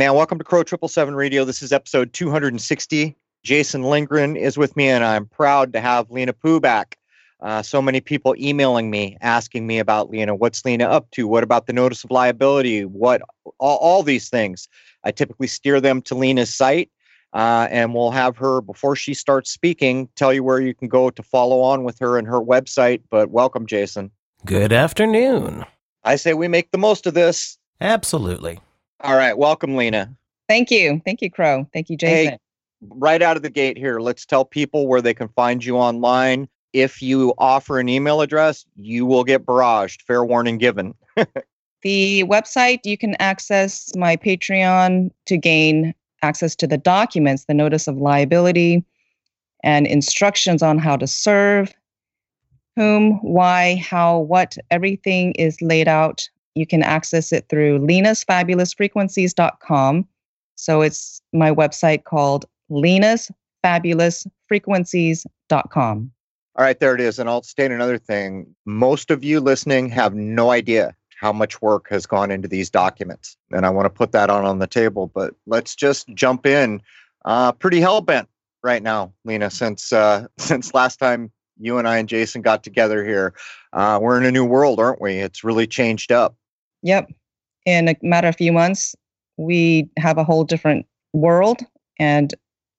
Man. Welcome to Crow Triple Seven Radio. This is episode 260. Jason Lindgren is with me, and I'm proud to have Lena Pu back. Uh, so many people emailing me asking me about Lena. What's Lena up to? What about the notice of liability? What all, all these things? I typically steer them to Lena's site, uh, and we'll have her before she starts speaking tell you where you can go to follow on with her and her website. But welcome, Jason. Good afternoon. I say we make the most of this. Absolutely. All right, welcome, Lena. Thank you. Thank you, Crow. Thank you, Jason. Hey, right out of the gate here, let's tell people where they can find you online. If you offer an email address, you will get barraged. Fair warning given. the website, you can access my Patreon to gain access to the documents, the notice of liability, and instructions on how to serve, whom, why, how, what, everything is laid out you can access it through lenasfabulousfrequencies.com. So it's my website called lenasfabulousfrequencies.com. All right, there it is. And I'll state another thing. Most of you listening have no idea how much work has gone into these documents. And I want to put that on on the table, but let's just jump in. Uh, pretty hell bent right now, Lena, since uh, since last time you and I and Jason got together here. Uh, we're in a new world, aren't we? It's really changed up. Yep. In a matter of a few months, we have a whole different world. And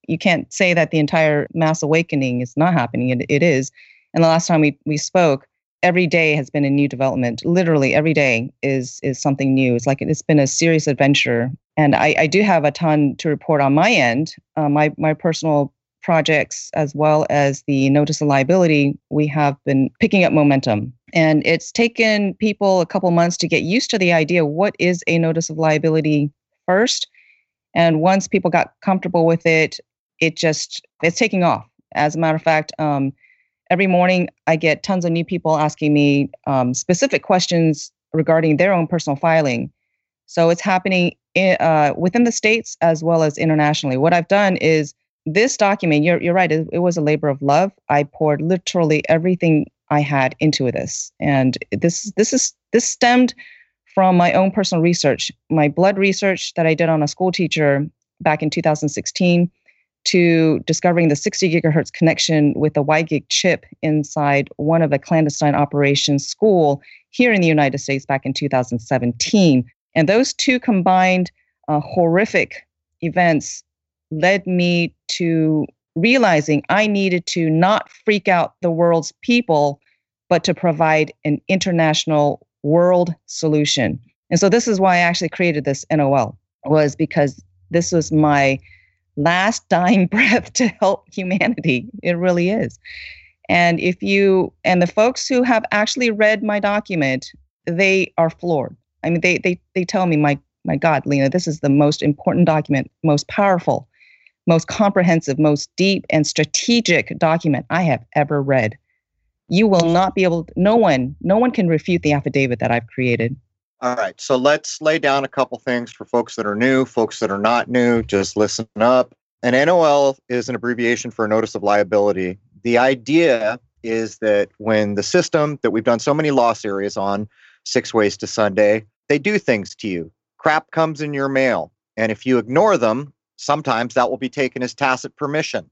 you can't say that the entire mass awakening is not happening. It, it is. And the last time we, we spoke, every day has been a new development. Literally every day is is something new. It's like it's been a serious adventure. And I, I do have a ton to report on my end. Uh, my my personal projects as well as the notice of liability, we have been picking up momentum. And it's taken people a couple months to get used to the idea what is a notice of liability first. And once people got comfortable with it, it just it's taking off. As a matter of fact, um, every morning I get tons of new people asking me um, specific questions regarding their own personal filing. So it's happening in, uh, within the states as well as internationally. What I've done is this document, you're, you're right, it, it was a labor of love. I poured literally everything I had into this. And this this is this stemmed from my own personal research, my blood research that I did on a school teacher back in 2016 to discovering the 60 gigahertz connection with the WiGig chip inside one of the clandestine operations school here in the United States back in 2017. And those two combined uh, horrific events led me to realizing I needed to not freak out the world's people, but to provide an international world solution. And so this is why I actually created this NOL was because this was my last dying breath to help humanity. It really is. And if you and the folks who have actually read my document, they are floored. I mean, they they they tell me, my my God, Lena, this is the most important document, most powerful most comprehensive, most deep, and strategic document I have ever read. You will not be able, to, no one, no one can refute the affidavit that I've created. All right. So let's lay down a couple things for folks that are new, folks that are not new. Just listen up. An NOL is an abbreviation for a notice of liability. The idea is that when the system that we've done so many law series on, Six Ways to Sunday, they do things to you. Crap comes in your mail. And if you ignore them, sometimes that will be taken as tacit permission.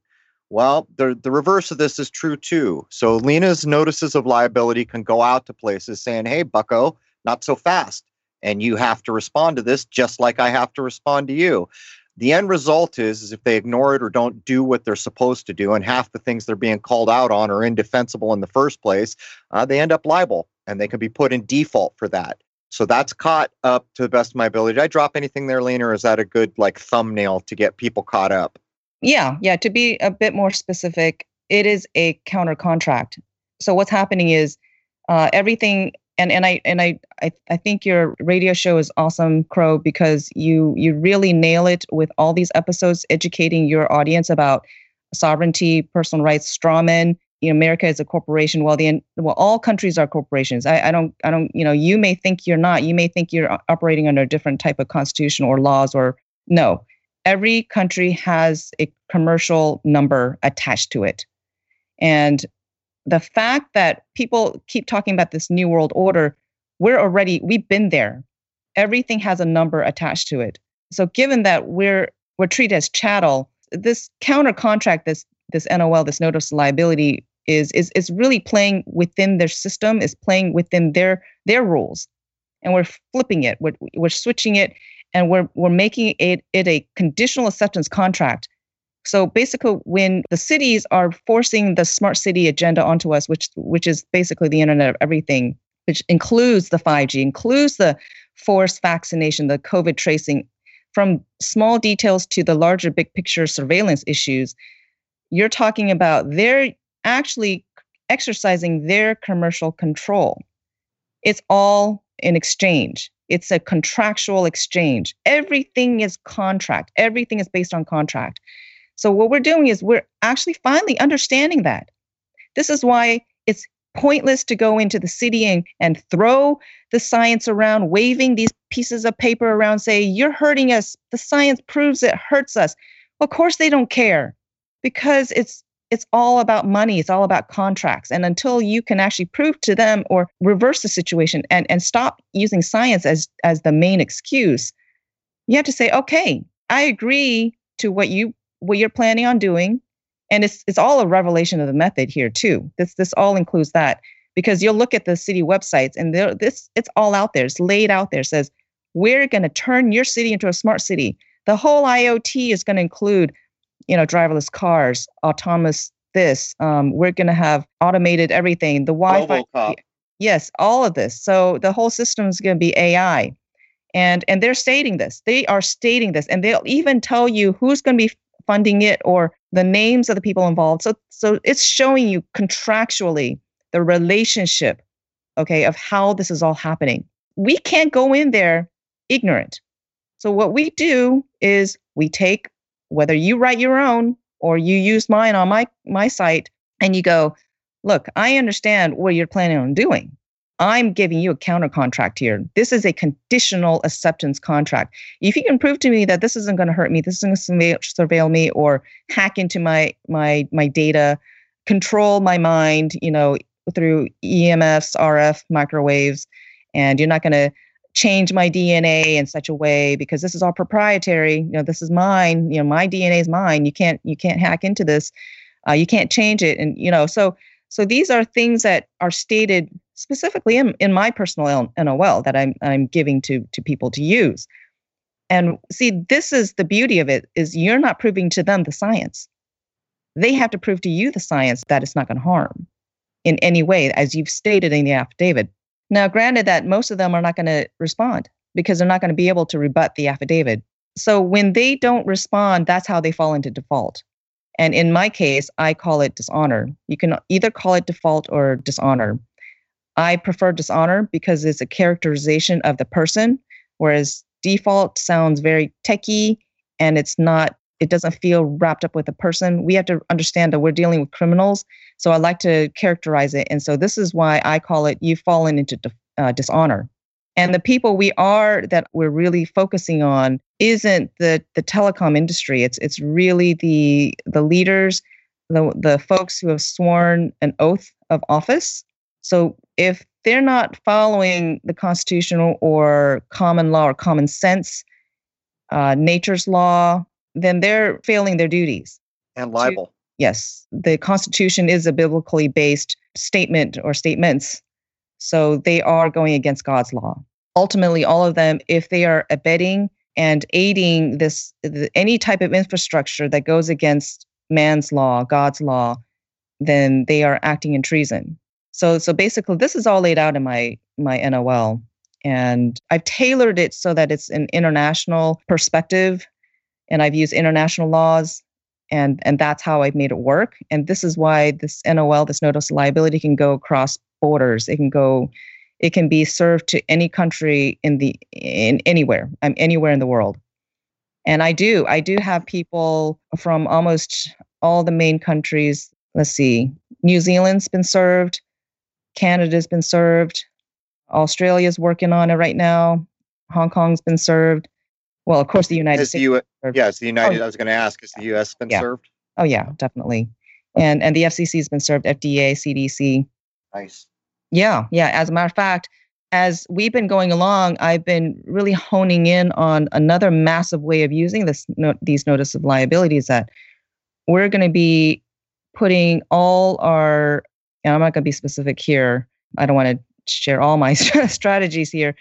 Well, the, the reverse of this is true too. So Lena's notices of liability can go out to places saying, hey, bucko, not so fast. And you have to respond to this just like I have to respond to you. The end result is, is if they ignore it or don't do what they're supposed to do, and half the things they're being called out on are indefensible in the first place, uh, they end up liable and they can be put in default for that. So that's caught up to the best of my ability. Did I drop anything there, Lena, or is that a good like thumbnail to get people caught up? Yeah, yeah. To be a bit more specific, it is a counter contract. So what's happening is uh, everything, and and I and I, I I think your radio show is awesome, Crow, because you you really nail it with all these episodes, educating your audience about sovereignty, personal rights, strawmen, you know, America is a corporation. Well, the well, all countries are corporations. I, I don't, I don't, you know, you may think you're not. You may think you're operating under a different type of constitution or laws, or no. Every country has a commercial number attached to it, and the fact that people keep talking about this new world order, we're already, we've been there. Everything has a number attached to it. So given that we're we're treated as chattel, this counter contract, this this NOL, this notice of liability, is is is really playing within their system, is playing within their their rules, and we're flipping it, we're we're switching it, and we're we're making it it a conditional acceptance contract. So basically, when the cities are forcing the smart city agenda onto us, which which is basically the Internet of Everything, which includes the 5G, includes the forced vaccination, the COVID tracing, from small details to the larger big picture surveillance issues, you're talking about they're actually exercising their commercial control. It's all in exchange. It's a contractual exchange. Everything is contract. Everything is based on contract. So what we're doing is we're actually finally understanding that. This is why it's pointless to go into the city and, and throw the science around, waving these pieces of paper around, say, You're hurting us. The science proves it hurts us. Of course, they don't care because it's it's all about money it's all about contracts. And until you can actually prove to them or reverse the situation and, and stop using science as as the main excuse you have to say okay i agree to what you what you're planning on doing. And it's it's all a revelation of the method here too. This this all includes that because you'll look at the city websites and there this it's all out there. It's laid out there. It says we're going to turn your city into a smart city. The whole iot is going to include you know driverless cars autonomous this um, we're going to have automated everything the wi-fi RoboCop. yes all of this so the whole system is going to be ai and and they're stating this they are stating this and they'll even tell you who's going to be funding it or the names of the people involved. So so it's showing you contractually the relationship, okay, of how this is all happening. We can't go in there ignorant. So what we do is we take whether you write your own or you use mine on my my site and you go, look, I understand what you're planning on doing. I'm giving you a counter contract here. This is a conditional acceptance contract. If you can prove to me that this isn't going to hurt me, this isn't going to surveil me or hack into my my my data, control my mind, you know, through EMFs, RF, microwaves, and you're not going to change my DNA in such a way because this is all proprietary. You know, this is mine. You know, my DNA is mine. You can't you can't hack into this. Uh, you can't change it, and you know, so so these are things that are stated specifically in, in my personal NOL that I'm I'm giving to to people to use. And see, this is the beauty of it is you're not proving to them the science. They have to prove to you the science that it's not going to harm in any way, as you've stated in the affidavit. Now, granted that most of them are not going to respond because they're not going to be able to rebut the affidavit. So when they don't respond, that's how they fall into default. And in my case, I call it dishonor. You can either call it default or dishonor. I prefer dishonor because it's a characterization of the person, whereas default sounds very techy and it's not, it doesn't feel wrapped up with a person. We have to understand that we're dealing with criminals. So I like to characterize it. And so this is why I call it you've fallen into uh, dishonor. And the people we are that we're really focusing on isn't the the telecom industry. It's it's really the the leaders, the the folks who have sworn an oath of office so if they're not following the constitutional or common law or common sense, uh, nature's law, then they're failing their duties. And libel. To, yes, the Constitution is a biblically based statement or statements. So they are going against God's law. Ultimately, all of them, if they are abetting and aiding this any type of infrastructure that goes against man's law, God's law, then they are acting in treason. So so basically this is all laid out in my my NOL and I've tailored it so that it's an international perspective and I've used international laws and and that's how I've made it work and this is why this NOL this notice of liability can go across borders it can go it can be served to any country in the in anywhere I'm anywhere in the world and I do I do have people from almost all the main countries let's see New Zealand's been served Canada's been served. Australia's working on it right now. Hong Kong's been served. Well, of course, the United States. The U- yes, the United. Oh, I was going to ask, is the U.S. been yeah. served? Oh yeah, definitely. And and the FCC has been served. FDA, CDC. Nice. Yeah, yeah. As a matter of fact, as we've been going along, I've been really honing in on another massive way of using this these notice of liabilities that we're going to be putting all our and I'm not going to be specific here. I don't want to share all my strategies here,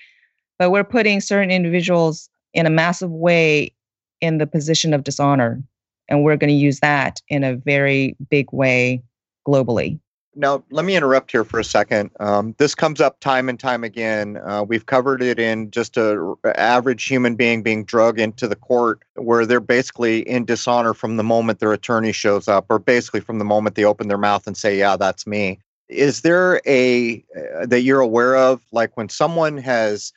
but we're putting certain individuals in a massive way in the position of dishonor. And we're going to use that in a very big way globally. Now, let me interrupt here for a second. Um, this comes up time and time again. Uh, we've covered it in just a average human being being drug into the court, where they're basically in dishonor from the moment their attorney shows up, or basically from the moment they open their mouth and say, "Yeah, that's me." Is there a uh, that you're aware of, like when someone has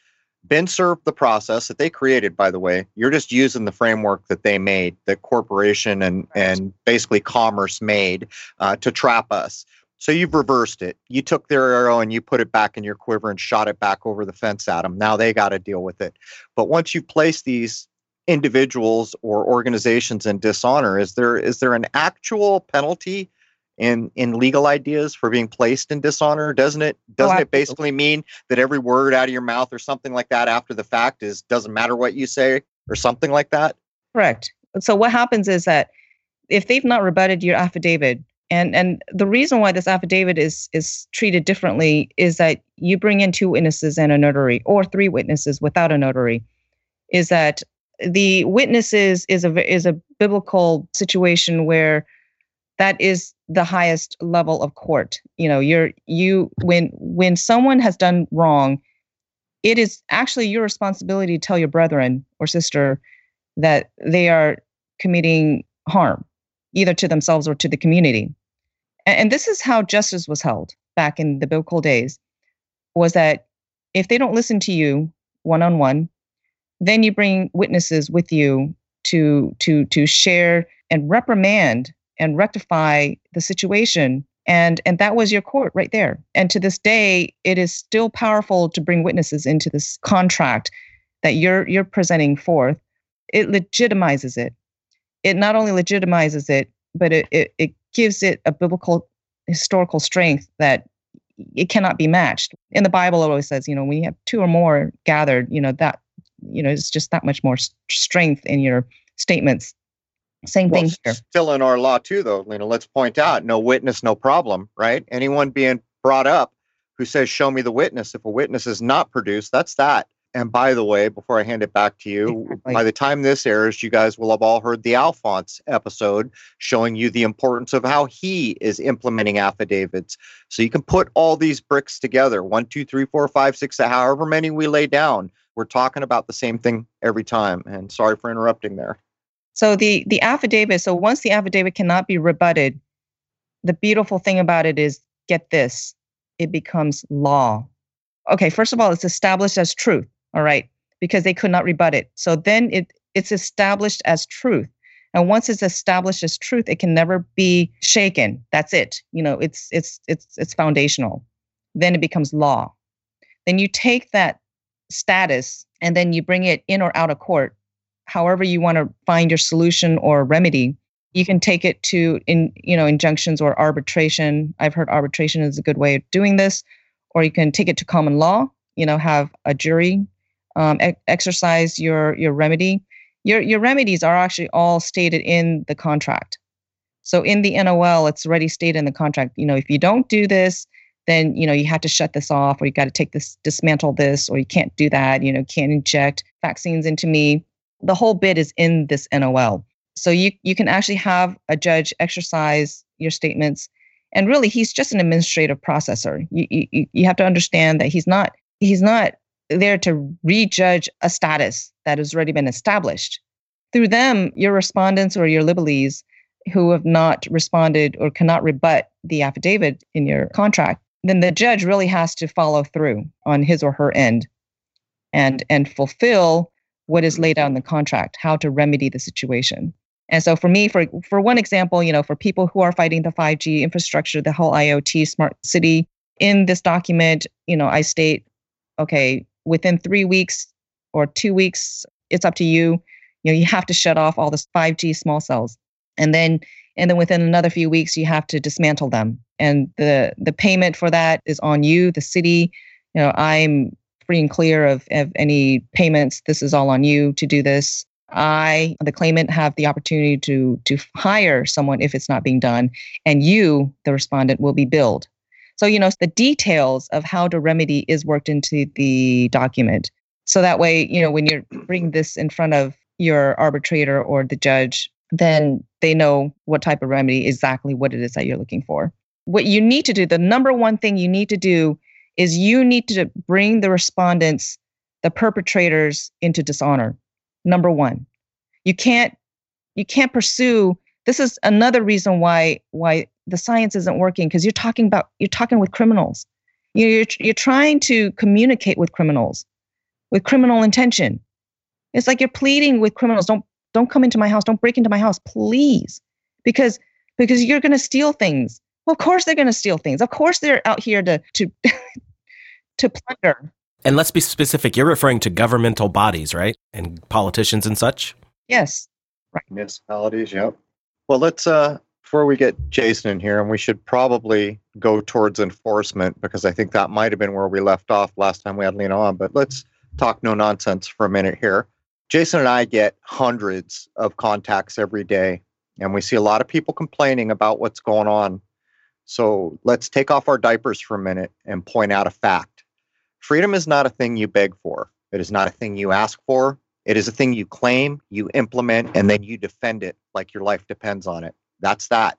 been served the process that they created by the way you're just using the framework that they made that corporation and and basically commerce made uh, to trap us so you've reversed it. You took their arrow and you put it back in your quiver and shot it back over the fence at them. Now they got to deal with it. But once you place these individuals or organizations in dishonor, is there is there an actual penalty in in legal ideas for being placed in dishonor? Doesn't it oh, doesn't oh, it basically mean that every word out of your mouth or something like that after the fact is doesn't matter what you say or something like that? Correct. So what happens is that if they've not rebutted your affidavit and and the reason why this affidavit is is treated differently is that you bring in two witnesses and a notary or three witnesses without a notary is that the witnesses is a is a biblical situation where that is the highest level of court. You know you're you when when someone has done wrong it is actually your responsibility to tell your brethren or sister that they are committing harm either to themselves or to the community. And this is how justice was held back in the biblical days was that if they don't listen to you one on one then you bring witnesses with you to to to share and reprimand and rectify the situation and and that was your court right there and to this day it is still powerful to bring witnesses into this contract that you're you're presenting forth it legitimizes it it not only legitimizes it but it, it, it gives it a biblical historical strength that it cannot be matched. In the Bible, it always says, you know, when you have two or more gathered, you know, that, you know, it's just that much more strength in your statements. Same well, thing here. Still in our law too, though, Lena. Let's point out: no witness, no problem. Right? Anyone being brought up who says, "Show me the witness." If a witness is not produced, that's that. And by the way, before I hand it back to you, exactly. by the time this airs, you guys will have all heard the Alphonse episode showing you the importance of how he is implementing affidavits. So you can put all these bricks together one, two, three, four, five, six, however many we lay down. We're talking about the same thing every time. And sorry for interrupting there. So the the affidavit, so once the affidavit cannot be rebutted, the beautiful thing about it is get this, it becomes law. Okay, first of all, it's established as truth all right because they could not rebut it. So then it it's established as truth. And once it's established as truth it can never be shaken. That's it. You know it's it's it's it's foundational. Then it becomes law. Then you take that status and then you bring it in or out of court however you want to find your solution or remedy you can take it to in you know injunctions or arbitration i've heard arbitration is a good way of doing this or you can take it to common law you know have a jury um, exercise your your remedy. Your your remedies are actually all stated in the contract. So in the NOL, it's already stated in the contract. You know, if you don't do this, then you know you have to shut this off, or you got to take this, dismantle this, or you can't do that. You know, can't inject vaccines into me. The whole bit is in this NOL. So you you can actually have a judge exercise your statements, and really he's just an administrative processor. You you you have to understand that he's not he's not there to rejudge a status that has already been established. Through them, your respondents or your libeles who have not responded or cannot rebut the affidavit in your contract, then the judge really has to follow through on his or her end and and fulfill what is laid out in the contract, how to remedy the situation. And so for me, for for one example, you know, for people who are fighting the 5G infrastructure, the whole IoT smart city, in this document, you know, I state, okay, within three weeks or two weeks, it's up to you. You know, you have to shut off all the 5G small cells. And then and then within another few weeks you have to dismantle them. And the the payment for that is on you, the city. You know, I'm free and clear of, of any payments. This is all on you to do this. I, the claimant, have the opportunity to to hire someone if it's not being done, and you, the respondent, will be billed. So you know the details of how to remedy is worked into the document. So that way, you know, when you're bringing this in front of your arbitrator or the judge, then they know what type of remedy exactly what it is that you're looking for. What you need to do, the number one thing you need to do is you need to bring the respondents, the perpetrators into dishonor. Number 1. You can't you can't pursue this is another reason why why the science isn't working because you're talking about you're talking with criminals. You're you're trying to communicate with criminals with criminal intention. It's like you're pleading with criminals, don't don't come into my house, don't break into my house, please. Because because you're going to steal things. Well, of course they're going to steal things. Of course they're out here to to to plunder. And let's be specific. You're referring to governmental bodies, right? And politicians and such? Yes. Right. Municipalities, yep. Well, let's uh before we get Jason in here, and we should probably go towards enforcement because I think that might have been where we left off last time we had Lena on. But let's talk no nonsense for a minute here. Jason and I get hundreds of contacts every day, and we see a lot of people complaining about what's going on. So let's take off our diapers for a minute and point out a fact. Freedom is not a thing you beg for, it is not a thing you ask for. It is a thing you claim, you implement, and then you defend it like your life depends on it. That's that.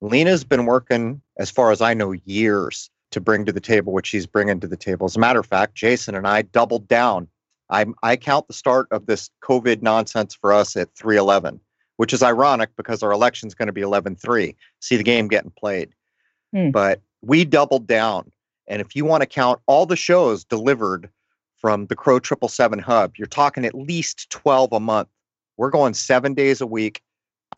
Lena's been working, as far as I know, years to bring to the table what she's bringing to the table. As a matter of fact, Jason and I doubled down. I, I count the start of this COVID nonsense for us at 311, which is ironic because our election is going to be 11 3. See the game getting played. Hmm. But we doubled down. And if you want to count all the shows delivered from the Crow 777 hub, you're talking at least 12 a month. We're going seven days a week.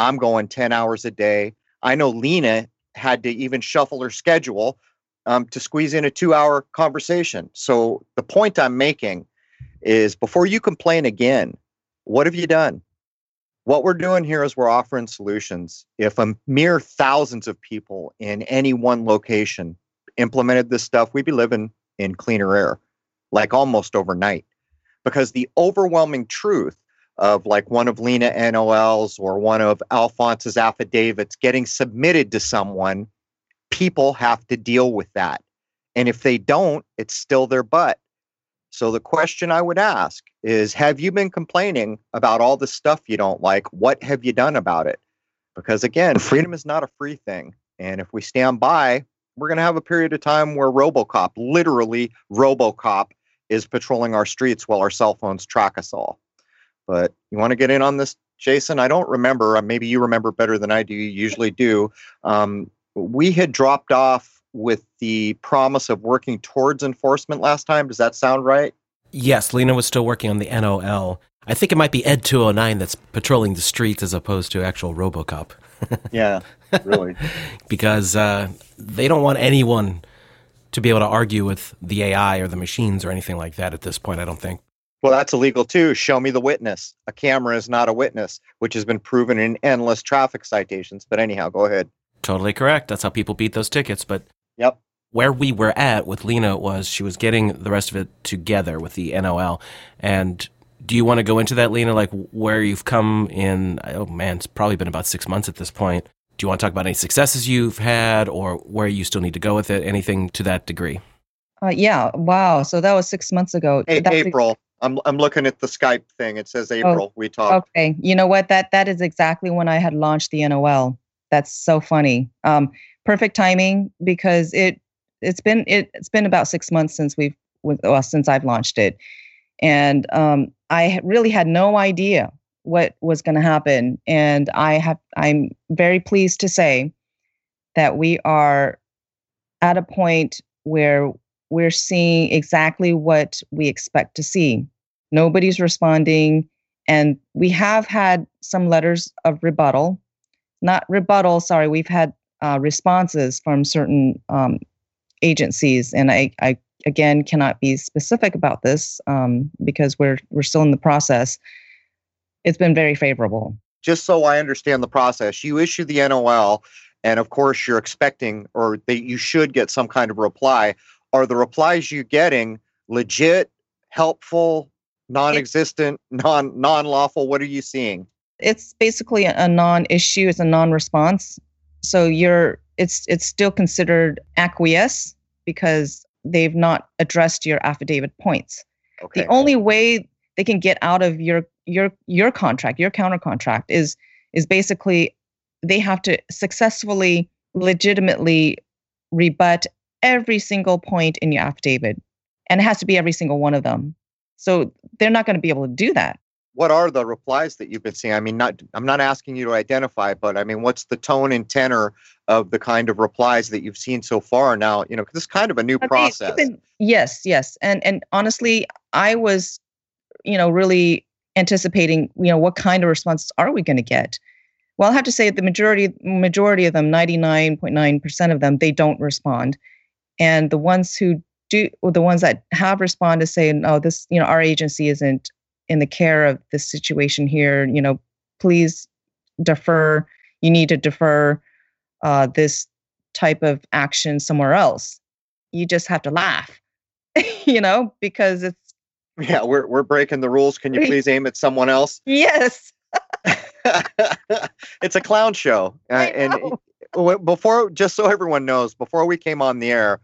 I'm going 10 hours a day. I know Lena had to even shuffle her schedule um, to squeeze in a two hour conversation. So the point I'm making is before you complain again, what have you done? What we're doing here is we're offering solutions. If a mere thousands of people in any one location implemented this stuff, we'd be living in cleaner air, like almost overnight. Because the overwhelming truth of like one of Lena NOLs or one of Alphonse's affidavits getting submitted to someone people have to deal with that. And if they don't, it's still their butt. So the question I would ask is Have you been complaining about all the stuff you don't like? What have you done about it? Because again, freedom is not a free thing. And if we stand by, we're going to have a period of time where Robocop, literally Robocop, is patrolling our streets while our cell phones track us all. But you want to get in on this, Jason? I don't remember. Uh, maybe you remember better than I do. You usually do. Um, we had dropped off with the promise of working towards enforcement last time. Does that sound right? Yes, Lena was still working on the NOL. I think it might be Ed 209 that's patrolling the streets as opposed to actual Robocop. yeah, really. because uh, they don't want anyone to be able to argue with the AI or the machines or anything like that at this point, I don't think. Well, that's illegal too. Show me the witness. A camera is not a witness, which has been proven in endless traffic citations. But anyhow, go ahead. Totally correct. That's how people beat those tickets. But yep. Where we were at with Lena was she was getting the rest of it together with the NOL. And do you want to go into that, Lena? Like where you've come in? Oh man, it's probably been about six months at this point. Do you want to talk about any successes you've had, or where you still need to go with it? Anything to that degree? Uh, yeah. Wow. So that was six months ago. Hey, April. Ex- I'm I'm looking at the Skype thing. It says oh, April. Oh, we talked. Okay. You know what? That that is exactly when I had launched the NOL. That's so funny. Um, perfect timing because it it's been it, it's been about six months since we've well since I've launched it, and um, I really had no idea what was going to happen. And I have I'm very pleased to say that we are at a point where we're seeing exactly what we expect to see. Nobody's responding. And we have had some letters of rebuttal not rebuttal, sorry, we've had uh, responses from certain um, agencies. And I, I, again, cannot be specific about this um, because we're, we're still in the process. It's been very favorable. Just so I understand the process, you issue the NOL, and of course, you're expecting or that you should get some kind of reply. Are the replies you're getting legit, helpful, non-existent, non non-lawful? What are you seeing? It's basically a non-issue. It's a non-response. So you're it's it's still considered acquiesce because they've not addressed your affidavit points. Okay. The only way they can get out of your your your contract, your counter contract is is basically they have to successfully legitimately rebut every single point in your affidavit and it has to be every single one of them. So they're not going to be able to do that. What are the replies that you've been seeing? I mean, not I'm not asking you to identify, but I mean, what's the tone and tenor of the kind of replies that you've seen so far? Now, you know, this is kind of a new process. Been, yes, yes, and and honestly, I was, you know, really anticipating, you know, what kind of response are we going to get? Well, I have to say the majority majority of them, 99.9% of them, they don't respond. And the ones who do the ones that have responded say, no, this, you know, our agency isn't in the care of this situation here. You know, please defer. You need to defer uh, this type of action somewhere else." You just have to laugh, you know, because it's yeah, we're we're breaking the rules. Can you please aim at someone else? Yes. it's a clown show, uh, and before, just so everyone knows, before we came on the air,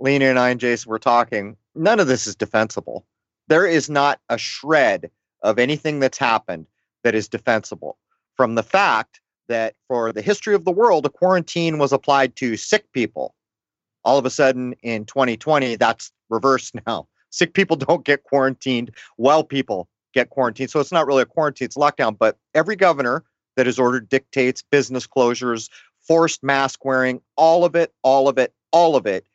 Lena and I and Jason were talking. None of this is defensible. There is not a shred of anything that's happened that is defensible. From the fact that for the history of the world, a quarantine was applied to sick people. All of a sudden in 2020, that's reversed now. Sick people don't get quarantined, well people get quarantined. So it's not really a quarantine, it's lockdown. But every governor that has ordered dictates, business closures, forced mask wearing, all of it, all of it, all of it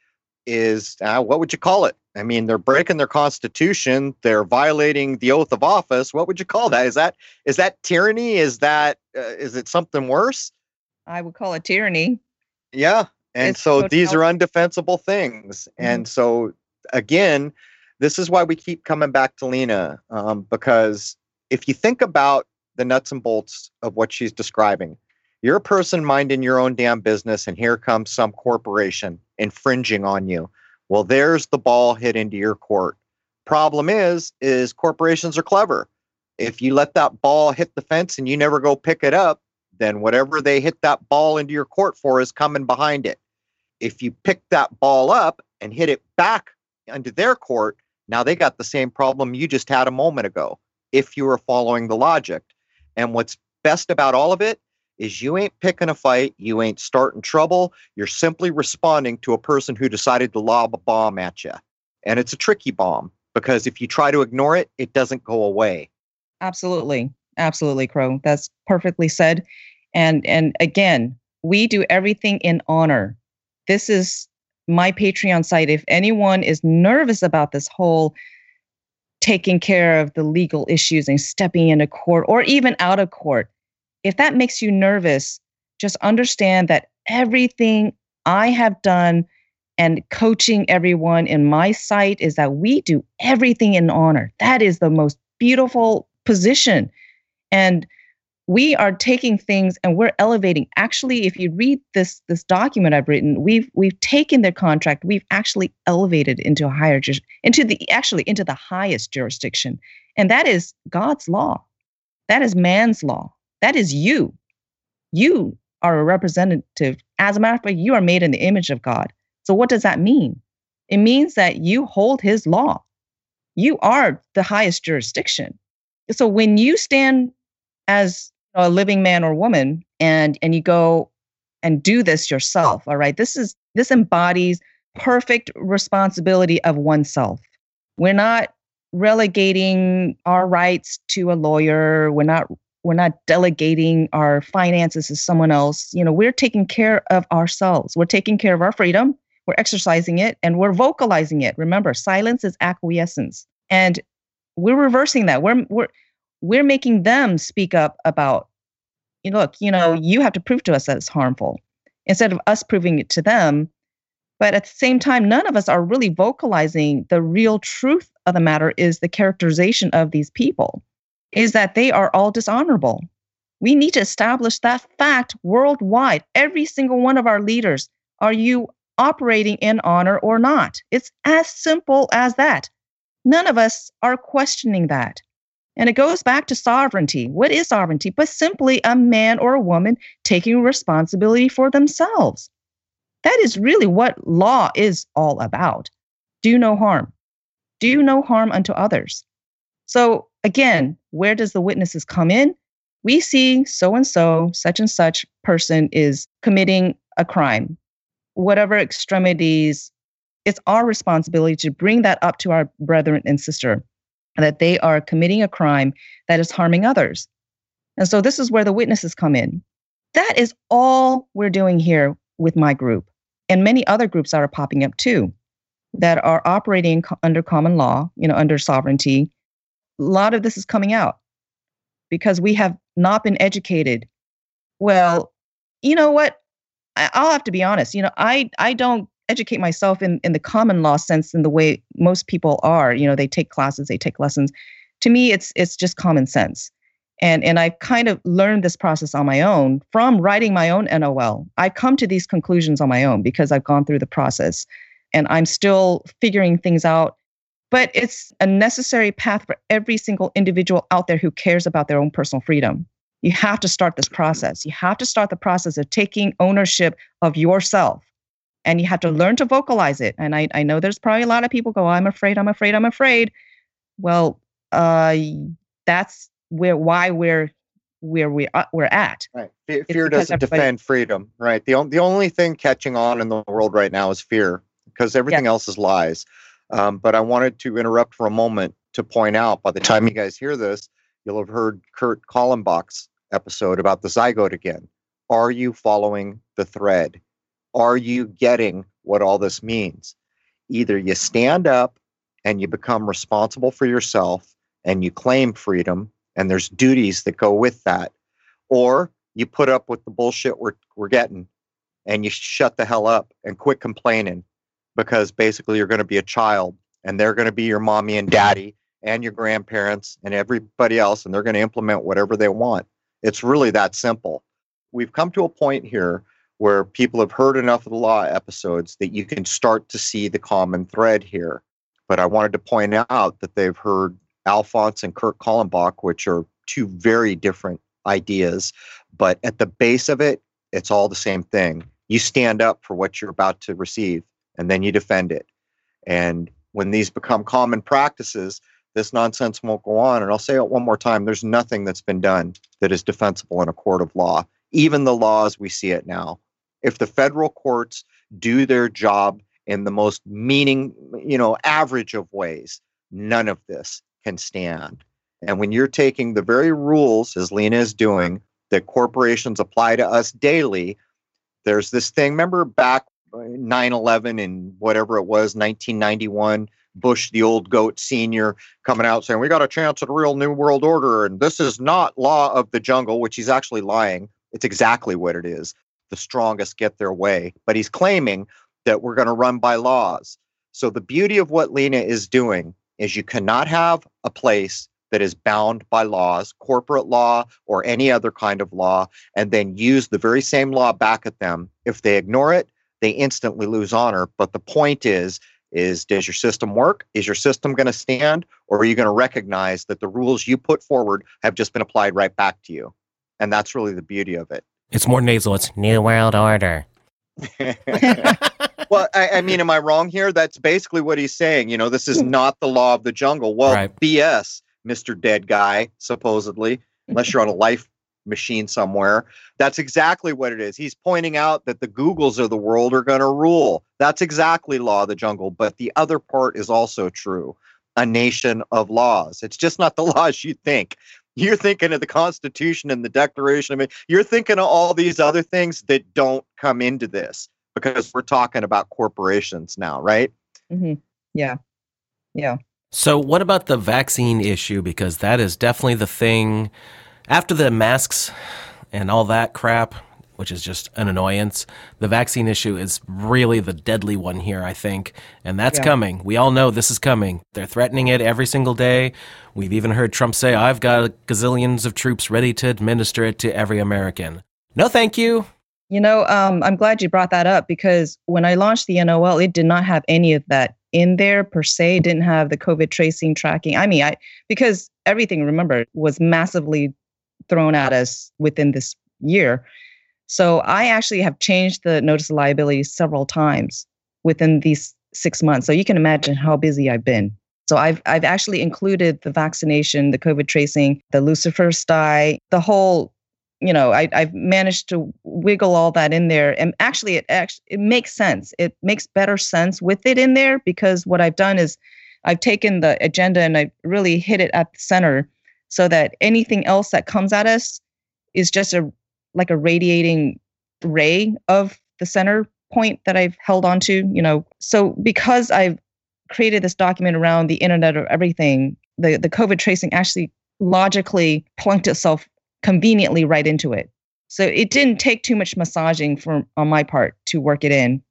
is uh, what would you call it? I mean, they're breaking their constitution. They're violating the oath of office. What would you call that? Is that is that tyranny? Is that uh, is it something worse? I would call it tyranny. Yeah, and it's so these are undefensible things. Mm-hmm. And so again, this is why we keep coming back to Lena um, because if you think about the nuts and bolts of what she's describing, you're a person minding your own damn business, and here comes some corporation infringing on you. Well, there's the ball hit into your court. Problem is, is corporations are clever. If you let that ball hit the fence and you never go pick it up, then whatever they hit that ball into your court for is coming behind it. If you pick that ball up and hit it back into their court, now they got the same problem you just had a moment ago, if you were following the logic. And what's best about all of it is you ain't picking a fight, you ain't starting trouble, you're simply responding to a person who decided to lob a bomb at you. And it's a tricky bomb because if you try to ignore it, it doesn't go away. Absolutely. Absolutely, Crow. That's perfectly said. And and again, we do everything in honor. This is my Patreon site. If anyone is nervous about this whole taking care of the legal issues and stepping into court or even out of court, if that makes you nervous, just understand that everything I have done and coaching everyone in my site is that we do everything in honor. That is the most beautiful position. And we are taking things and we're elevating. Actually, if you read this this document I've written, we've we've taken their contract, we've actually elevated into a higher into the actually into the highest jurisdiction. And that is God's law. That is man's law. That is you. You are a representative. As a matter of fact, you are made in the image of God. So, what does that mean? It means that you hold his law. You are the highest jurisdiction. So, when you stand as a living man or woman and, and you go and do this yourself, all right, this is this embodies perfect responsibility of oneself. We're not relegating our rights to a lawyer. We're not we're not delegating our finances to someone else. You know we're taking care of ourselves. We're taking care of our freedom. We're exercising it and we're vocalizing it. Remember silence is acquiescence. And we're reversing that. We're we're we're making them speak up about you look you know you have to prove to us that it's harmful instead of us proving it to them. But at the same time none of us are really vocalizing the real truth of the matter is the characterization of these people is that they are all dishonorable. We need to establish that fact worldwide. Every single one of our leaders, are you operating in honor or not? It's as simple as that. None of us are questioning that. And it goes back to sovereignty. What is sovereignty? But simply a man or a woman taking responsibility for themselves. That is really what law is all about. Do no harm. Do no harm unto others. So, again, where does the witnesses come in? We see so and so, such and such person is committing a crime. Whatever extremities, it's our responsibility to bring that up to our brethren and sister that they are committing a crime that is harming others. And so this is where the witnesses come in. That is all we're doing here with my group and many other groups that are popping up too that are operating under common law, you know, under sovereignty. A lot of this is coming out because we have not been educated. Well, you know what? I'll have to be honest. You know, I I don't educate myself in, in the common law sense in the way most people are. You know, they take classes, they take lessons. To me, it's it's just common sense. And and I've kind of learned this process on my own from writing my own NOL. I've come to these conclusions on my own because I've gone through the process and I'm still figuring things out. But it's a necessary path for every single individual out there who cares about their own personal freedom. You have to start this process. You have to start the process of taking ownership of yourself and you have to learn to vocalize it. And I, I know there's probably a lot of people go, I'm afraid, I'm afraid, I'm afraid. Well, uh, that's where why we're where we uh, we're at. Right. Fear, doesn't defend freedom. Right. The the only thing catching on in the world right now is fear because everything else is lies. Um, but I wanted to interrupt for a moment to point out. By the time you guys hear this, you'll have heard Kurt Kallenbach's episode about the zygote again. Are you following the thread? are you getting what all this means? Either you stand up and you become responsible for yourself and you claim freedom, and there's duties that go with that, or you put up with the bullshit we're, we're getting and you shut the hell up and quit complaining because basically you're going to be a child and they're going to be your mommy and daddy and your grandparents and everybody else, and they're going to implement whatever they want. It's really that simple. We've come to a point here where people have heard enough of the law episodes that you can start to see the common thread here. But I wanted to point out that they've heard Alphonse and Kurt Kallenbach, which are two very different ideas. But at the base of it, it's all the same thing. You stand up for what you're about to receive and then you defend it. And when these become common practices, this nonsense won't go on. And I'll say it one more time there's nothing that's been done that is defensible in a court of law, even the laws we see it now if the federal courts do their job in the most meaning, you know, average of ways, none of this can stand. And when you're taking the very rules, as Lena is doing, that corporations apply to us daily, there's this thing. Remember back uh, 9 11 and whatever it was, 1991, Bush, the old goat senior, coming out saying, We got a chance at a real new world order. And this is not law of the jungle, which he's actually lying. It's exactly what it is the strongest get their way. But he's claiming that we're going to run by laws. So the beauty of what Lena is doing is you cannot have a place that is bound by laws, corporate law or any other kind of law, and then use the very same law back at them. If they ignore it, they instantly lose honor. But the point is, is does your system work? Is your system going to stand? Or are you going to recognize that the rules you put forward have just been applied right back to you? And that's really the beauty of it. It's more nasal. It's New World Order. well, I, I, mean, am I wrong here? That's basically what he's saying. You know, this is hmm. not the law of the jungle. Well, right. BS, Mr. Dead Guy, supposedly, unless you're on a life machine somewhere. That's exactly what it is. He's pointing out that the Googles of the world are going to rule. That's exactly law of the jungle. But the other part is also true a nation of laws. It's just not the laws you think. You're thinking of the Constitution and the Declaration of it. You're thinking of all these other things that don't come into this because we're talking about corporations now, right? Mm-hmm. Yeah. Yeah. So, what about the vaccine issue? Because that is definitely the thing. After the masks and all that crap, which is just an annoyance. The vaccine issue is really the deadly one here, I think, and that's yeah. coming. We all know this is coming. They're threatening it every single day. We've even heard Trump say, I've got gazillions of troops ready to administer it to every American. No, thank you. You know, um, I'm glad you brought that up because when I launched the NOL, it did not have any of that in there per se, didn't have the COVID tracing tracking. I mean, I because everything, remember, was massively thrown at us within this year. So I actually have changed the notice of liability several times within these six months. So you can imagine how busy I've been. So I've I've actually included the vaccination, the COVID tracing, the Lucifer sty, the whole, you know, I, I've managed to wiggle all that in there. And actually it actually it makes sense. It makes better sense with it in there because what I've done is I've taken the agenda and I really hit it at the center so that anything else that comes at us is just a like a radiating ray of the center point that I've held on to, you know. So because I've created this document around the internet of everything, the, the COVID tracing actually logically plunked itself conveniently right into it. So it didn't take too much massaging from on my part to work it in.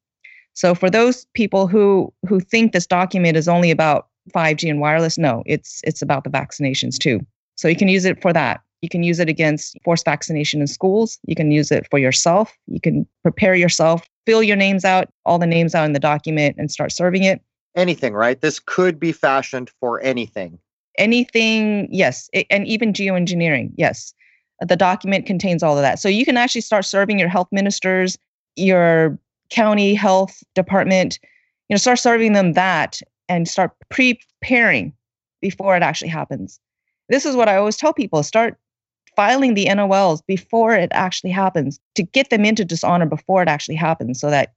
So for those people who who think this document is only about 5G and wireless, no, it's it's about the vaccinations too. So you can use it for that. You can use it against forced vaccination in schools. You can use it for yourself. You can prepare yourself, fill your names out, all the names out in the document, and start serving it. Anything, right? This could be fashioned for anything. Anything, yes. It, and even geoengineering, yes. The document contains all of that. So you can actually start serving your health ministers, your county health department, you know, start serving them that and start preparing before it actually happens. This is what I always tell people start filing the NOLs before it actually happens to get them into dishonor before it actually happens so that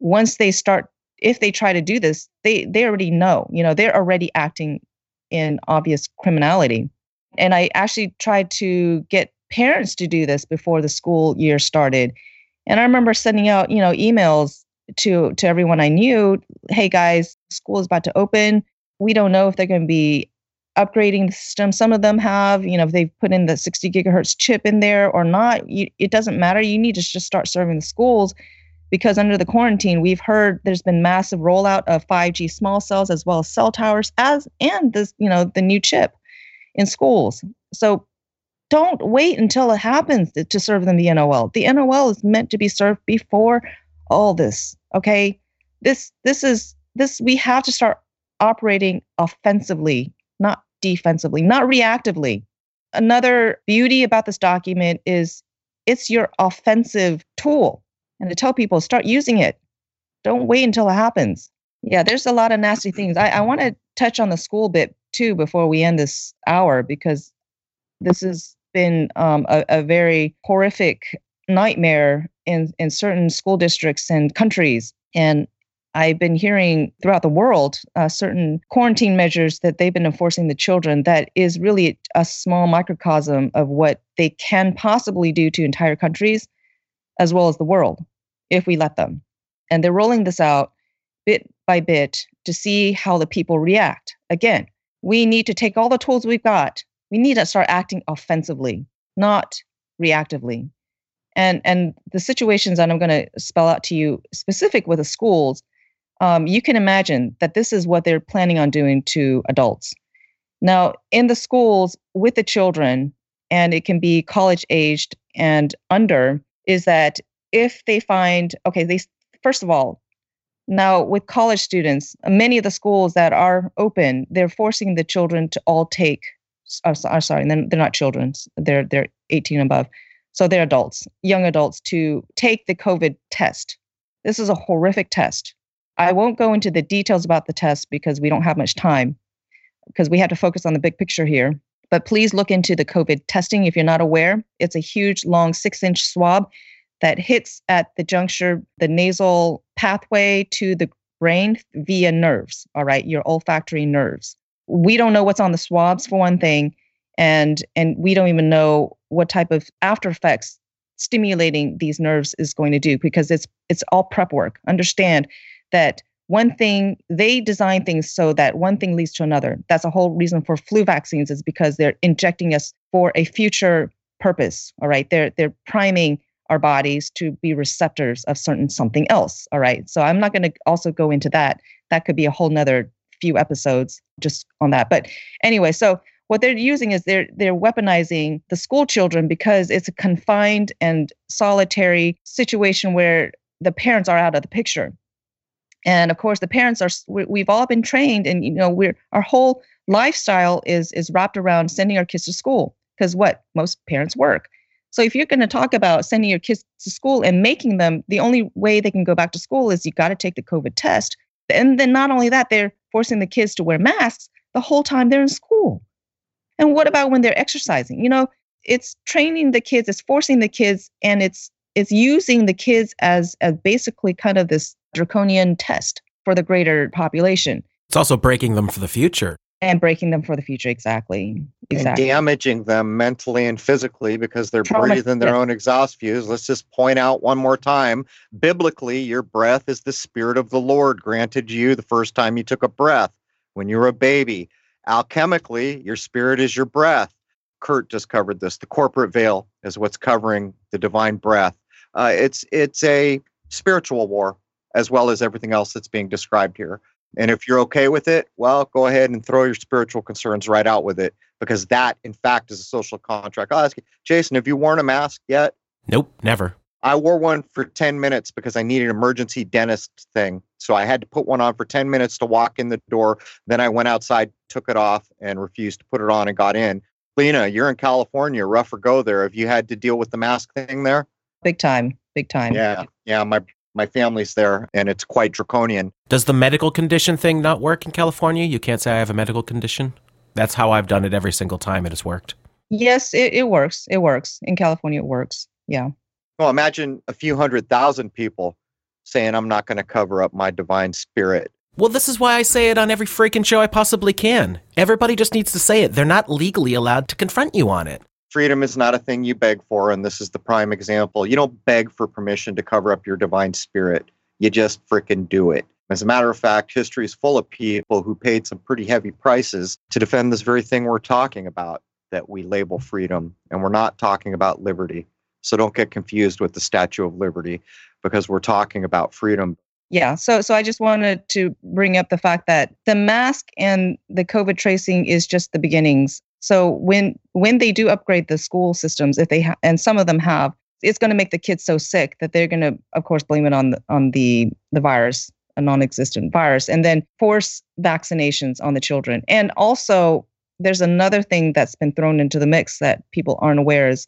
once they start if they try to do this they they already know you know they're already acting in obvious criminality. And i actually tried to get parents to do this before the school year started. And i remember sending out you know emails to to everyone i knew hey guys school is about to open. We don't know if they're going to be upgrading the system. Some of them have, you know, if they've put in the 60 gigahertz chip in there or not, you, it doesn't matter. You need to just start serving the schools because under the quarantine, we've heard there's been massive rollout of 5G small cells as well as cell towers as and this, you know, the new chip in schools. So don't wait until it happens to, serve them the NOL. The NOL is meant to be served before all this. Okay. This this is this we have to start operating offensively defensively, not reactively. Another beauty about this document is it's your offensive tool. And to tell people, start using it. Don't wait until it happens. Yeah, there's a lot of nasty things. I, I want to touch on the school bit too before we end this hour because this has been um, a, a very horrific nightmare in, in certain school districts and countries. And I've been hearing throughout the world uh, certain quarantine measures that they've been enforcing the children that is really a small microcosm of what they can possibly do to entire countries as well as the world if we let them. And they're rolling this out bit by bit to see how the people react. Again, we need to take all the tools we've got. We need to start acting offensively, not reactively. And and the situations that I'm going to spell out to you specific with the schools um, you can imagine that this is what they're planning on doing to adults. Now, in the schools with the children, and it can be college aged and under, is that if they find, okay, they first of all, now with college students, many of the schools that are open, they're forcing the children to all take. I'm sorry, they're, they're not children; they're they're 18 above, so they're adults, young adults, to take the COVID test. This is a horrific test. I won't go into the details about the test because we don't have much time because we have to focus on the big picture here. But please look into the COVID testing if you're not aware. It's a huge, long six inch swab that hits at the juncture, the nasal pathway to the brain via nerves, all right, your olfactory nerves. We don't know what's on the swabs for one thing, and and we don't even know what type of after effects stimulating these nerves is going to do because it's it's all prep work. Understand that one thing they design things so that one thing leads to another. That's a whole reason for flu vaccines is because they're injecting us for a future purpose. All right. They're they're priming our bodies to be receptors of certain something else. All right. So I'm not going to also go into that. That could be a whole nother few episodes just on that. But anyway, so what they're using is they're they're weaponizing the school children because it's a confined and solitary situation where the parents are out of the picture and of course the parents are we've all been trained and you know we're our whole lifestyle is is wrapped around sending our kids to school because what? Most parents work. So if you're going to talk about sending your kids to school and making them the only way they can go back to school is you got to take the covid test. And then not only that they're forcing the kids to wear masks the whole time they're in school. And what about when they're exercising? You know it's training the kids it's forcing the kids and it's it's using the kids as as basically kind of this draconian test for the greater population. It's also breaking them for the future. And breaking them for the future, exactly. Exactly. And damaging them mentally and physically because they're Trauma- breathing their own exhaust fumes. Let's just point out one more time. Biblically, your breath is the spirit of the Lord granted you the first time you took a breath when you were a baby. Alchemically, your spirit is your breath. Kurt just covered this. The corporate veil is what's covering the divine breath. Uh, it's it's a spiritual war as well as everything else that's being described here. And if you're okay with it, well, go ahead and throw your spiritual concerns right out with it because that, in fact, is a social contract. I'll ask you, Jason, have you worn a mask yet? Nope, never. I wore one for 10 minutes because I needed an emergency dentist thing. So I had to put one on for 10 minutes to walk in the door. Then I went outside, took it off, and refused to put it on and got in. Lena, you're in California, rough or go there. Have you had to deal with the mask thing there? Big time, big time. Yeah, yeah. My my family's there and it's quite draconian. Does the medical condition thing not work in California? You can't say I have a medical condition? That's how I've done it every single time it has worked. Yes, it, it works. It works. In California, it works. Yeah. Well, imagine a few hundred thousand people saying, I'm not going to cover up my divine spirit. Well, this is why I say it on every freaking show I possibly can. Everybody just needs to say it. They're not legally allowed to confront you on it freedom is not a thing you beg for, and this is the prime example. You don't beg for permission to cover up your divine spirit, you just fricking do it. As a matter of fact, history is full of people who paid some pretty heavy prices to defend this very thing we're talking about that we label freedom. And we're not talking about liberty. So don't get confused with the Statue of Liberty because we're talking about freedom. Yeah, so so I just wanted to bring up the fact that the mask and the COVID tracing is just the beginnings so when when they do upgrade the school systems, if they ha- and some of them have, it's going to make the kids so sick that they're going to, of course, blame it on the, on the the virus, a non-existent virus, and then force vaccinations on the children. And also, there's another thing that's been thrown into the mix that people aren't aware is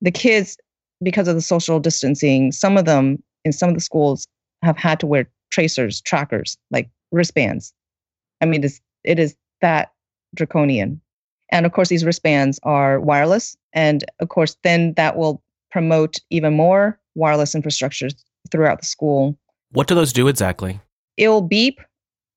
the kids, because of the social distancing, some of them in some of the schools have had to wear tracers, trackers, like wristbands. I mean, it's, it is that draconian and of course, these wristbands are wireless. And of course, then that will promote even more wireless infrastructure throughout the school. What do those do exactly? It'll beep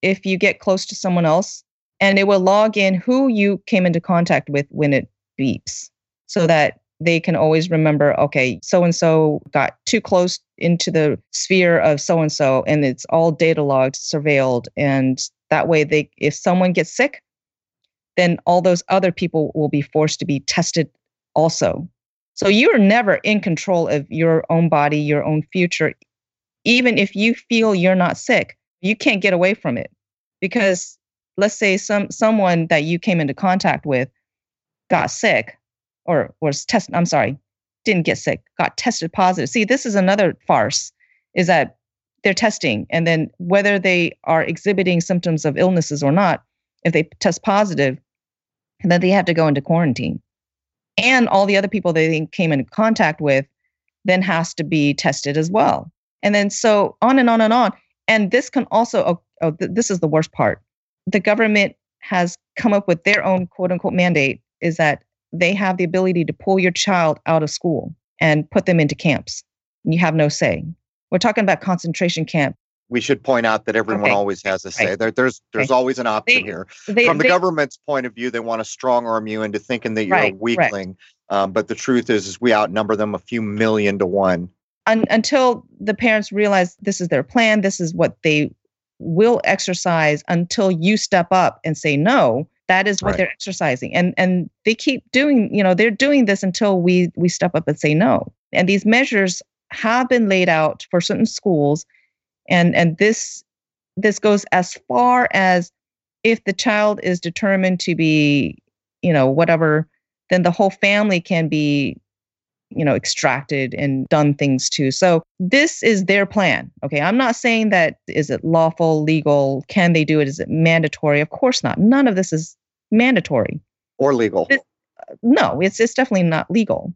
if you get close to someone else, and it will log in who you came into contact with when it beeps so that they can always remember okay, so and so got too close into the sphere of so and so, and it's all data logged, surveilled. And that way, they if someone gets sick, then all those other people will be forced to be tested also. So you're never in control of your own body, your own future. Even if you feel you're not sick, you can't get away from it. Because let's say some someone that you came into contact with got sick or was tested, I'm sorry, didn't get sick, got tested positive. See, this is another farce is that they're testing and then whether they are exhibiting symptoms of illnesses or not, if they test positive, then they have to go into quarantine. And all the other people they came in contact with then has to be tested as well. And then so on and on and on. And this can also, oh, oh th- this is the worst part. The government has come up with their own quote unquote mandate is that they have the ability to pull your child out of school and put them into camps. You have no say. We're talking about concentration camp we should point out that everyone okay. always has a say. Right. There, there's there's okay. always an option they, here. They, From the they, government's point of view, they want to strong arm you into thinking that you're right, a weakling. Um, but the truth is, is we outnumber them a few million to one. Un- until the parents realize this is their plan, this is what they will exercise. Until you step up and say no, that is what right. they're exercising, and and they keep doing. You know, they're doing this until we we step up and say no. And these measures have been laid out for certain schools and and this this goes as far as if the child is determined to be you know whatever then the whole family can be you know, extracted and done things to. So this is their plan. Okay. I'm not saying that is it lawful, legal? Can they do it? Is it mandatory? Of course not. None of this is mandatory or legal. This, uh, no, it's it's definitely not legal.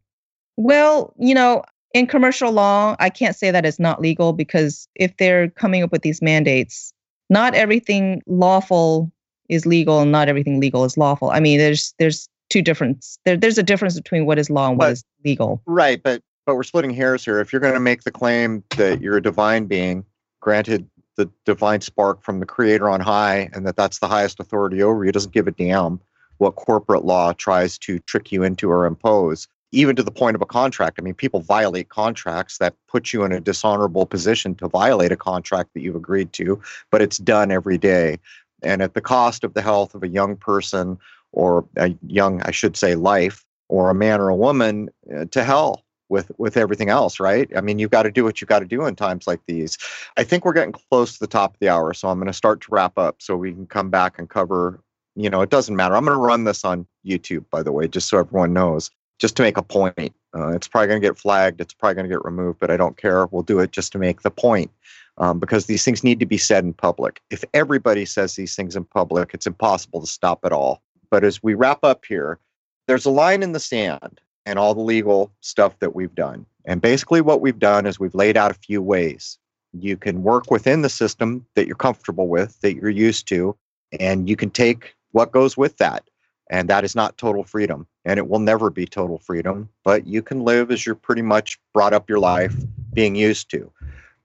Well, you know, in commercial law, I can't say that it's not legal because if they're coming up with these mandates, not everything lawful is legal and not everything legal is lawful. I mean, there's there's two difference there, there's a difference between what is law and what but, is legal. Right, but but we're splitting hairs here. If you're going to make the claim that you're a divine being, granted the divine spark from the creator on high and that that's the highest authority over you, doesn't give a damn what corporate law tries to trick you into or impose even to the point of a contract. I mean, people violate contracts that put you in a dishonorable position to violate a contract that you've agreed to, but it's done every day. And at the cost of the health of a young person or a young, I should say, life, or a man or a woman, uh, to hell with with everything else, right? I mean, you've got to do what you've got to do in times like these. I think we're getting close to the top of the hour, so I'm going to start to wrap up so we can come back and cover. You know, it doesn't matter. I'm going to run this on YouTube, by the way, just so everyone knows just to make a point. Uh, it's probably going to get flagged. It's probably going to get removed, but I don't care. We'll do it just to make the point um, because these things need to be said in public. If everybody says these things in public, it's impossible to stop it all. But as we wrap up here, there's a line in the sand and all the legal stuff that we've done. And basically, what we've done is we've laid out a few ways. You can work within the system that you're comfortable with, that you're used to, and you can take what goes with that. And that is not total freedom. And it will never be total freedom, but you can live as you're pretty much brought up your life being used to.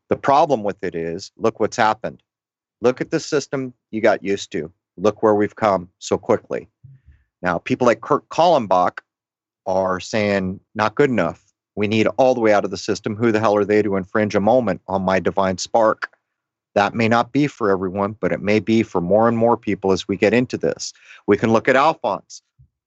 The problem with it is look what's happened. Look at the system you got used to. Look where we've come so quickly. Now, people like Kurt Kallenbach are saying, not good enough. We need all the way out of the system. Who the hell are they to infringe a moment on my divine spark? That may not be for everyone, but it may be for more and more people as we get into this. We can look at Alphonse,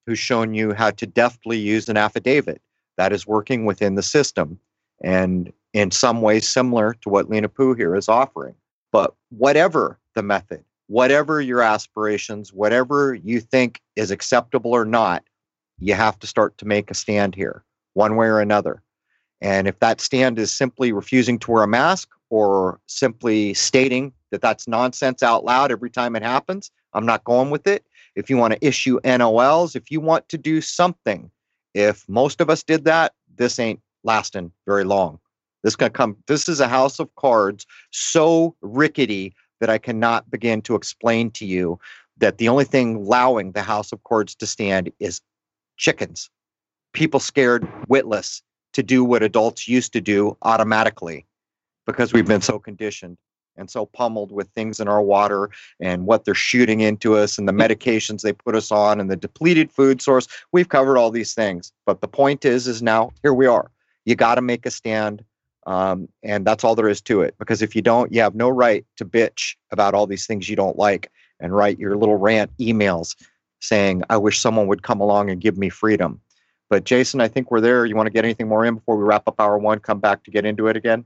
who's shown you how to deftly use an affidavit that is working within the system and in some ways similar to what Lena Pu here is offering. But whatever the method, whatever your aspirations, whatever you think is acceptable or not, you have to start to make a stand here, one way or another. And if that stand is simply refusing to wear a mask or simply stating that that's nonsense out loud every time it happens, I'm not going with it. If you want to issue NOLs, if you want to do something, if most of us did that, this ain't lasting very long. This gonna come. This is a house of cards so rickety that I cannot begin to explain to you that the only thing allowing the house of cards to stand is chickens. People scared witless to do what adults used to do automatically because we've been so conditioned and so pummeled with things in our water and what they're shooting into us and the medications they put us on and the depleted food source we've covered all these things. But the point is is now here we are. You got to make a stand um, and that's all there is to it. Because if you don't you have no right to bitch about all these things you don't like and write your little rant emails saying i wish someone would come along and give me freedom. But jason i think we're there. You want to get anything more in before we wrap up hour one? Come back to get into it again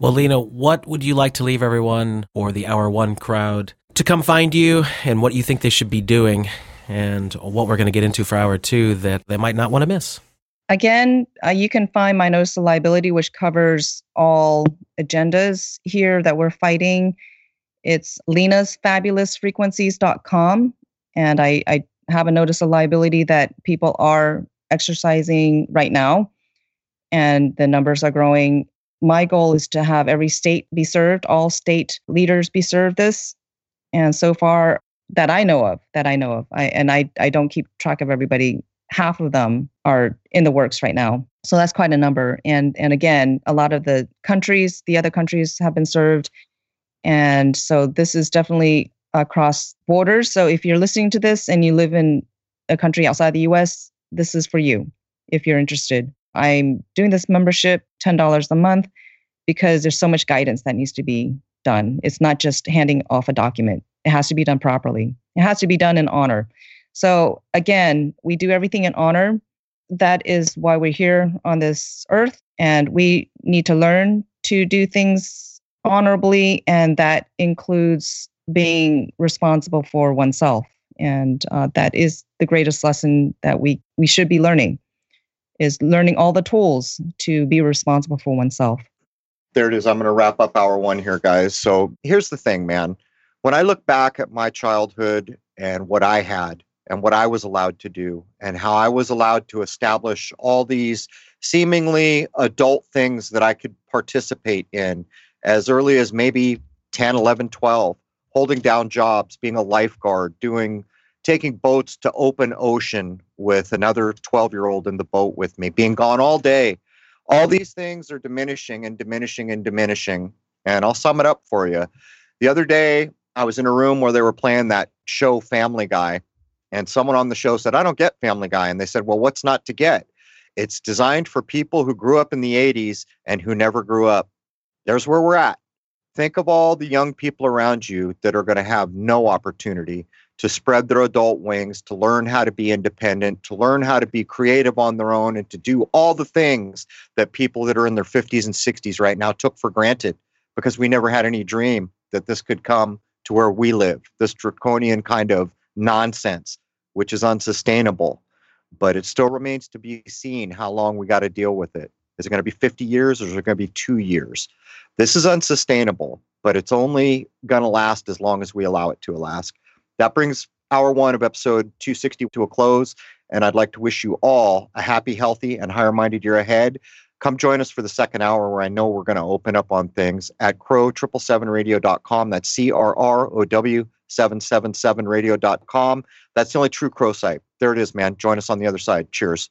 well, Lena, what would you like to leave everyone or the Hour One crowd to come find you and what you think they should be doing and what we're going to get into for Hour Two that they might not want to miss? Again, uh, you can find my notice of liability, which covers all agendas here that we're fighting. It's lenasfabulousfrequencies.com. And I, I have a notice of liability that people are exercising right now. And the numbers are growing my goal is to have every state be served, all state leaders be served this. And so far that I know of, that I know of, I and I I don't keep track of everybody. Half of them are in the works right now. So that's quite a number. And and again, a lot of the countries, the other countries have been served. And so this is definitely across borders. So if you're listening to this and you live in a country outside the US, this is for you if you're interested. I'm doing this membership, $10 a month, because there's so much guidance that needs to be done. It's not just handing off a document, it has to be done properly, it has to be done in honor. So, again, we do everything in honor. That is why we're here on this earth. And we need to learn to do things honorably. And that includes being responsible for oneself. And uh, that is the greatest lesson that we, we should be learning is learning all the tools to be responsible for oneself. There it is. I'm going to wrap up hour one here, guys. So here's the thing, man. When I look back at my childhood and what I had and what I was allowed to do and how I was allowed to establish all these seemingly adult things that I could participate in as early as maybe 10, 11, 12, holding down jobs, being a lifeguard, doing taking boats to open ocean with another 12 year old in the boat with me, being gone all day. All these things are diminishing and diminishing and diminishing. And I'll sum it up for you. The other day, I was in a room where they were playing that show Family Guy, and someone on the show said, I don't get Family Guy. And they said, Well, what's not to get? It's designed for people who grew up in the 80s and who never grew up. There's where we're at. Think of all the young people around you that are going to have no opportunity to spread their adult wings, to learn how to be independent, to learn how to be creative on their own, and to do all the things that people that are in their 50s and 60s right now took for granted because we never had any dream that this could come to where we live, this draconian kind of nonsense, which is unsustainable. But it still remains to be seen how long we got to deal with it. Is it going to be 50 years or is it going to be two years? This is unsustainable, but it's only going to last as long as we allow it to last. That brings hour one of episode 260 to a close. And I'd like to wish you all a happy, healthy, and higher minded year ahead. Come join us for the second hour where I know we're going to open up on things at crow777radio.com. That's C R R O W 777radio.com. That's the only true crow site. There it is, man. Join us on the other side. Cheers.